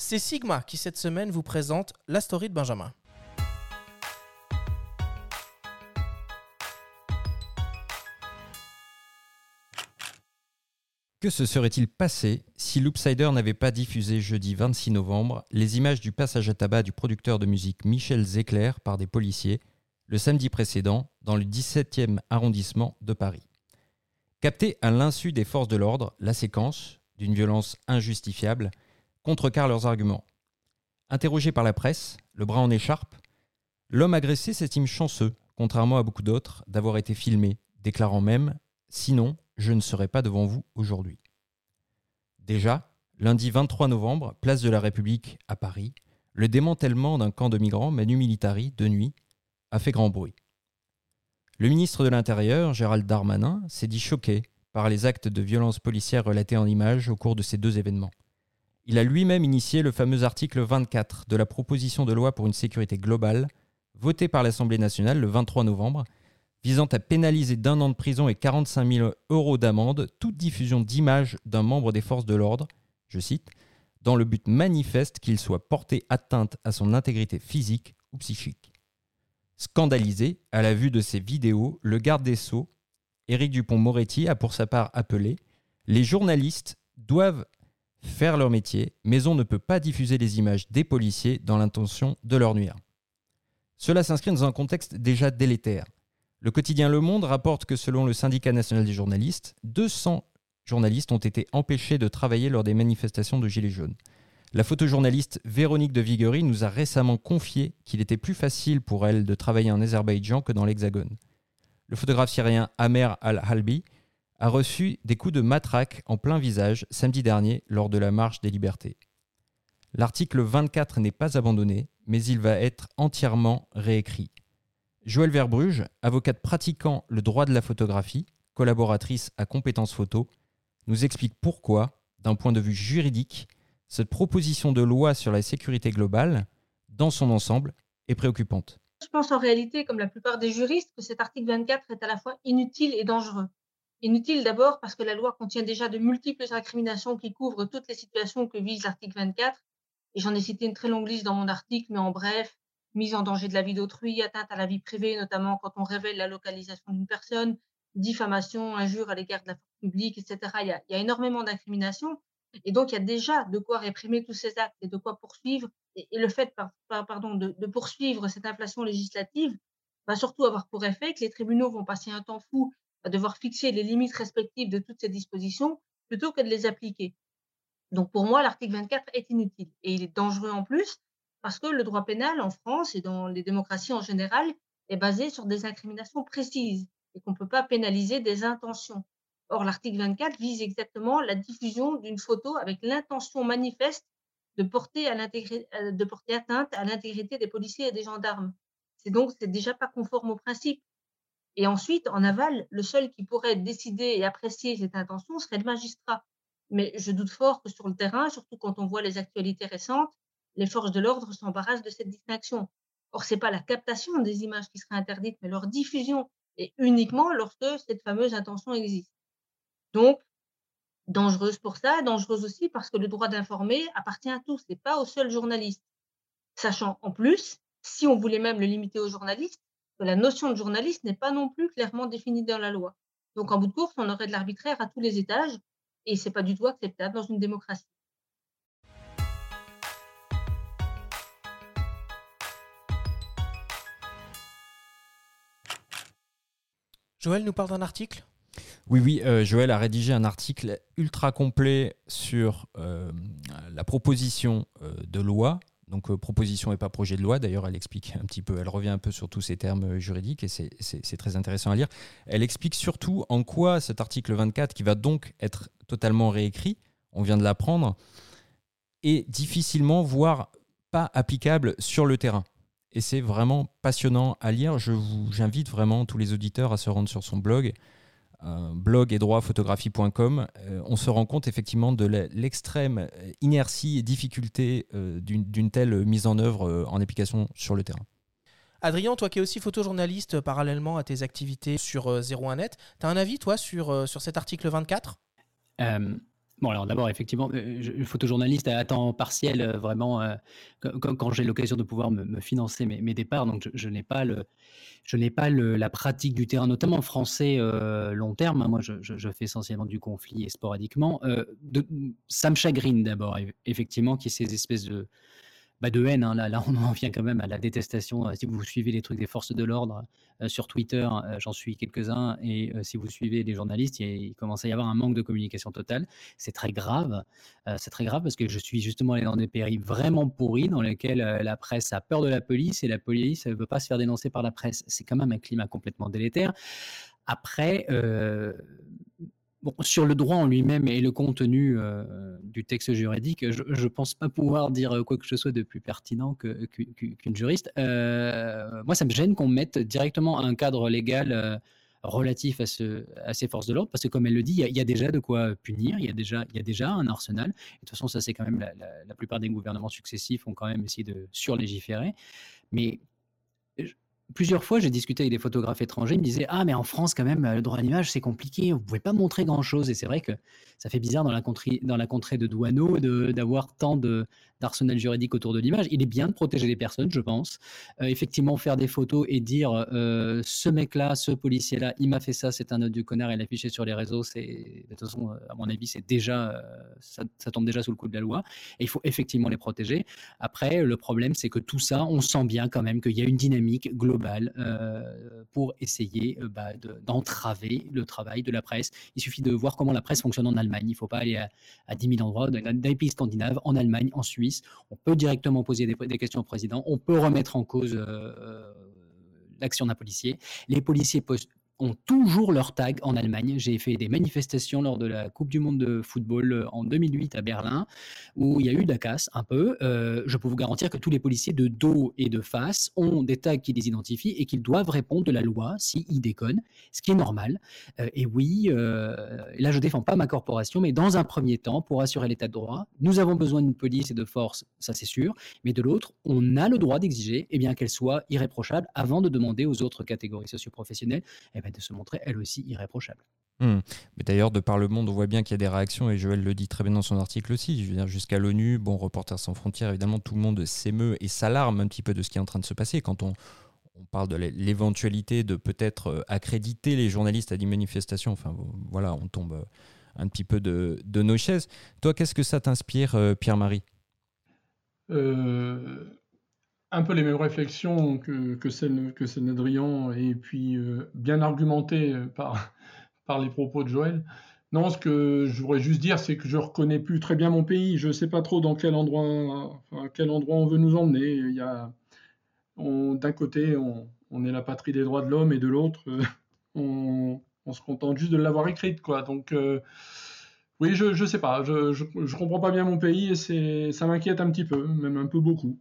C'est Sigma qui cette semaine vous présente la story de Benjamin. Que se serait-il passé si Loopsider n'avait pas diffusé jeudi 26 novembre les images du passage à tabac du producteur de musique Michel Zecler par des policiers le samedi précédent dans le 17e arrondissement de Paris? Captée à l'insu des forces de l'ordre, la séquence, d'une violence injustifiable, contrecarre leurs arguments. Interrogé par la presse, le bras en écharpe, l'homme agressé s'estime chanceux, contrairement à beaucoup d'autres, d'avoir été filmé, déclarant même Sinon, je ne serai pas devant vous aujourd'hui. Déjà, lundi 23 novembre, place de la République à Paris, le démantèlement d'un camp de migrants Manu Militari de nuit a fait grand bruit. Le ministre de l'Intérieur, Gérald Darmanin, s'est dit choqué par les actes de violence policière relatés en images au cours de ces deux événements. Il a lui-même initié le fameux article 24 de la proposition de loi pour une sécurité globale, votée par l'Assemblée nationale le 23 novembre, visant à pénaliser d'un an de prison et 45 000 euros d'amende toute diffusion d'images d'un membre des forces de l'ordre, je cite, dans le but manifeste qu'il soit porté atteinte à son intégrité physique ou psychique. Scandalisé à la vue de ces vidéos, le garde des Sceaux, Éric Dupont-Moretti, a pour sa part appelé Les journalistes doivent faire leur métier, mais on ne peut pas diffuser les images des policiers dans l'intention de leur nuire. Cela s'inscrit dans un contexte déjà délétère. Le quotidien Le Monde rapporte que selon le syndicat national des journalistes, 200 journalistes ont été empêchés de travailler lors des manifestations de Gilets jaunes. La photojournaliste Véronique de Viguerie nous a récemment confié qu'il était plus facile pour elle de travailler en Azerbaïdjan que dans l'Hexagone. Le photographe syrien Amer al-Halbi a reçu des coups de matraque en plein visage samedi dernier lors de la marche des libertés. L'article 24 n'est pas abandonné, mais il va être entièrement réécrit. Joëlle Verbruge, avocate pratiquant le droit de la photographie, collaboratrice à compétences photo, nous explique pourquoi, d'un point de vue juridique, cette proposition de loi sur la sécurité globale, dans son ensemble, est préoccupante. Je pense en réalité, comme la plupart des juristes, que cet article 24 est à la fois inutile et dangereux. Inutile d'abord parce que la loi contient déjà de multiples incriminations qui couvrent toutes les situations que vise l'article 24. Et j'en ai cité une très longue liste dans mon article, mais en bref, mise en danger de la vie d'autrui, atteinte à la vie privée, notamment quand on révèle la localisation d'une personne, diffamation, injure à l'égard de la force publique, etc. Il y a, énormément d'incriminations. Et donc, il y a déjà de quoi réprimer tous ces actes et de quoi poursuivre. Et, le fait pardon, de, de, poursuivre cette inflation législative va surtout avoir pour effet que les tribunaux vont passer un temps fou à devoir fixer les limites respectives de toutes ces dispositions plutôt que de les appliquer. Donc, pour moi, l'article 24 est inutile et il est dangereux en plus parce que le droit pénal en France et dans les démocraties en général est basé sur des incriminations précises et qu'on ne peut pas pénaliser des intentions. Or, l'article 24 vise exactement la diffusion d'une photo avec l'intention manifeste de porter, à euh, de porter atteinte à l'intégrité des policiers et des gendarmes. C'est donc déjà pas conforme au principe. Et ensuite, en aval, le seul qui pourrait décider et apprécier cette intention serait le magistrat. Mais je doute fort que sur le terrain, surtout quand on voit les actualités récentes, les forces de l'ordre s'embarrassent de cette distinction. Or, c'est pas la captation des images qui serait interdite, mais leur diffusion, et uniquement lorsque cette fameuse intention existe. Donc, dangereuse pour ça, dangereuse aussi parce que le droit d'informer appartient à tous et pas aux seuls journalistes. Sachant en plus, si on voulait même le limiter aux journalistes, la notion de journaliste n'est pas non plus clairement définie dans la loi. Donc, en bout de course, on aurait de l'arbitraire à tous les étages et c'est pas du tout acceptable dans une démocratie. Joël nous parle d'un article? Oui, oui, euh, Joël a rédigé un article ultra complet sur euh, la proposition euh, de loi. Donc proposition et pas projet de loi. D'ailleurs, elle explique un petit peu, elle revient un peu sur tous ces termes juridiques et c'est très intéressant à lire. Elle explique surtout en quoi cet article 24, qui va donc être totalement réécrit, on vient de l'apprendre, est difficilement, voire pas applicable sur le terrain. Et c'est vraiment passionnant à lire. J'invite vraiment tous les auditeurs à se rendre sur son blog blog et droitphotographie.com, euh, on se rend compte effectivement de l'extrême inertie et difficulté euh, d'une telle mise en œuvre euh, en application sur le terrain. Adrien, toi qui es aussi photojournaliste parallèlement à tes activités sur 01net, tu as un avis toi sur, sur cet article 24 Bon, alors d'abord, effectivement, euh, je, photojournaliste à temps partiel, euh, vraiment, euh, quand, j'ai l'occasion de pouvoir me, financer mes, départs, donc je, n'ai pas, le, je n'ai pas le, la pratique du terrain, notamment français long terme. Hein. moi, je, fais essentiellement du conflit et sporadiquement. Ça me chagrine d'abord, effectivement, qu'il y ait ces espèces de, bah, de haine. Hein. Là, là, on en vient quand même à la détestation. Euh, si vous suivez les trucs des forces de l'ordre euh, sur Twitter, euh, j'en suis quelques-uns, et si vous suivez les journalistes, il, commence à y avoir un manque de communication totale. C'est très grave. c'est très grave parce que je suis justement allé dans des pays vraiment pourris dans lesquels la presse a peur de la police et la police ne veut pas se faire dénoncer par la presse. C'est quand même un climat complètement délétère. Après, Bon, sur le droit en lui-même et le contenu euh, du texte juridique, je ne pense pas pouvoir dire quoi que ce soit de plus pertinent qu'une juriste. Euh, moi, ça me gêne qu'on mette directement un cadre légal euh, relatif à, ce, à, ces forces de l'ordre, parce que comme elle le dit, il y, a déjà de quoi punir, il y, a déjà, il y a déjà un arsenal. Et de toute façon, ça c'est quand même la, la, plupart des gouvernements successifs ont quand même essayé de surlégiférer. Mais plusieurs fois, j'ai discuté avec des photographes étrangers, ils me disaient Ah, mais en France, quand même, le droit à l'image, c'est compliqué, vous pouvez pas montrer grand-chose. Et c'est vrai que ça fait bizarre dans la contrée, dans la contrée de Douaneau d'avoir tant d'arsenal juridique autour de l'image. Il est bien de protéger les personnes, je pense. Euh, effectivement, faire des photos et dire euh, ce mec-là, ce policier-là, il m'a fait ça, c'est un du connard et l'afficher sur les réseaux, de toute façon, à mon avis, c'est déjà euh, ça, tombe déjà sous le coup de la loi. Et il faut effectivement les protéger. Après, le problème, c'est que tout ça, on sent bien quand même qu'il y a une dynamique globale pour essayer bah, d'entraver le travail de la presse. Il suffit de voir comment la presse fonctionne en Allemagne il ne faut pas aller à, 10 000 endroits, dans les pays scandinaves, en Allemagne, en Suisse. On peut directement poser des, questions au président. On peut remettre en cause euh, euh, l'action d'un policier. Les policiers ont toujours leur tag en Allemagne. J'ai fait des manifestations lors de la Coupe du Monde de football euh, en 2008 à Berlin, où il y a eu de la casse un peu. Euh, je peux vous garantir que tous les policiers de dos et de face ont des tags qui les identifient et qu'ils doivent répondre de la loi s'ils déconnent, ce qui est normal. Euh, et oui, là je défends pas ma corporation, mais dans un premier temps, pour assurer l'état de droit, nous avons besoin d'une police et de force, ça c'est sûr, mais de l'autre, on a le droit d'exiger eh qu'elle soit irréprochable avant de demander aux autres catégories socioprofessionnelles eh de se montrer elle aussi irréprochable. Hmm. Mais d'ailleurs, de par le monde, on voit bien qu'il y a des réactions, et Joël le dit très bien dans son article aussi. Je veux dire, jusqu'à l'ONU, bon, Reporters sans frontières, évidemment, tout le monde s'émeut et s'alarme un petit peu de ce qui est en train de se passer. Quand on, on parle de l'éventualité de peut-être euh, accréditer les journalistes à des manifestations, enfin voilà, on tombe euh, un petit peu de, de nos chaises. Toi, qu'est-ce que ça t'inspire, euh, Pierre-Marie? Un peu les mêmes réflexions que, celles que Adrien, et puis euh, bien argumentées euh, par, les propos de Joël. Non, ce que je voudrais juste dire, c'est que je reconnais plus très bien mon pays. Je ne sais pas trop dans quel endroit, on veut nous emmener. D'un côté, on, est la patrie des droits de l'homme, et de l'autre, euh, on, on, se contente juste de l'avoir écrite, quoi. Donc, oui, je ne sais pas. Je, ne comprends pas bien mon pays et ça m'inquiète un petit peu, même un peu beaucoup.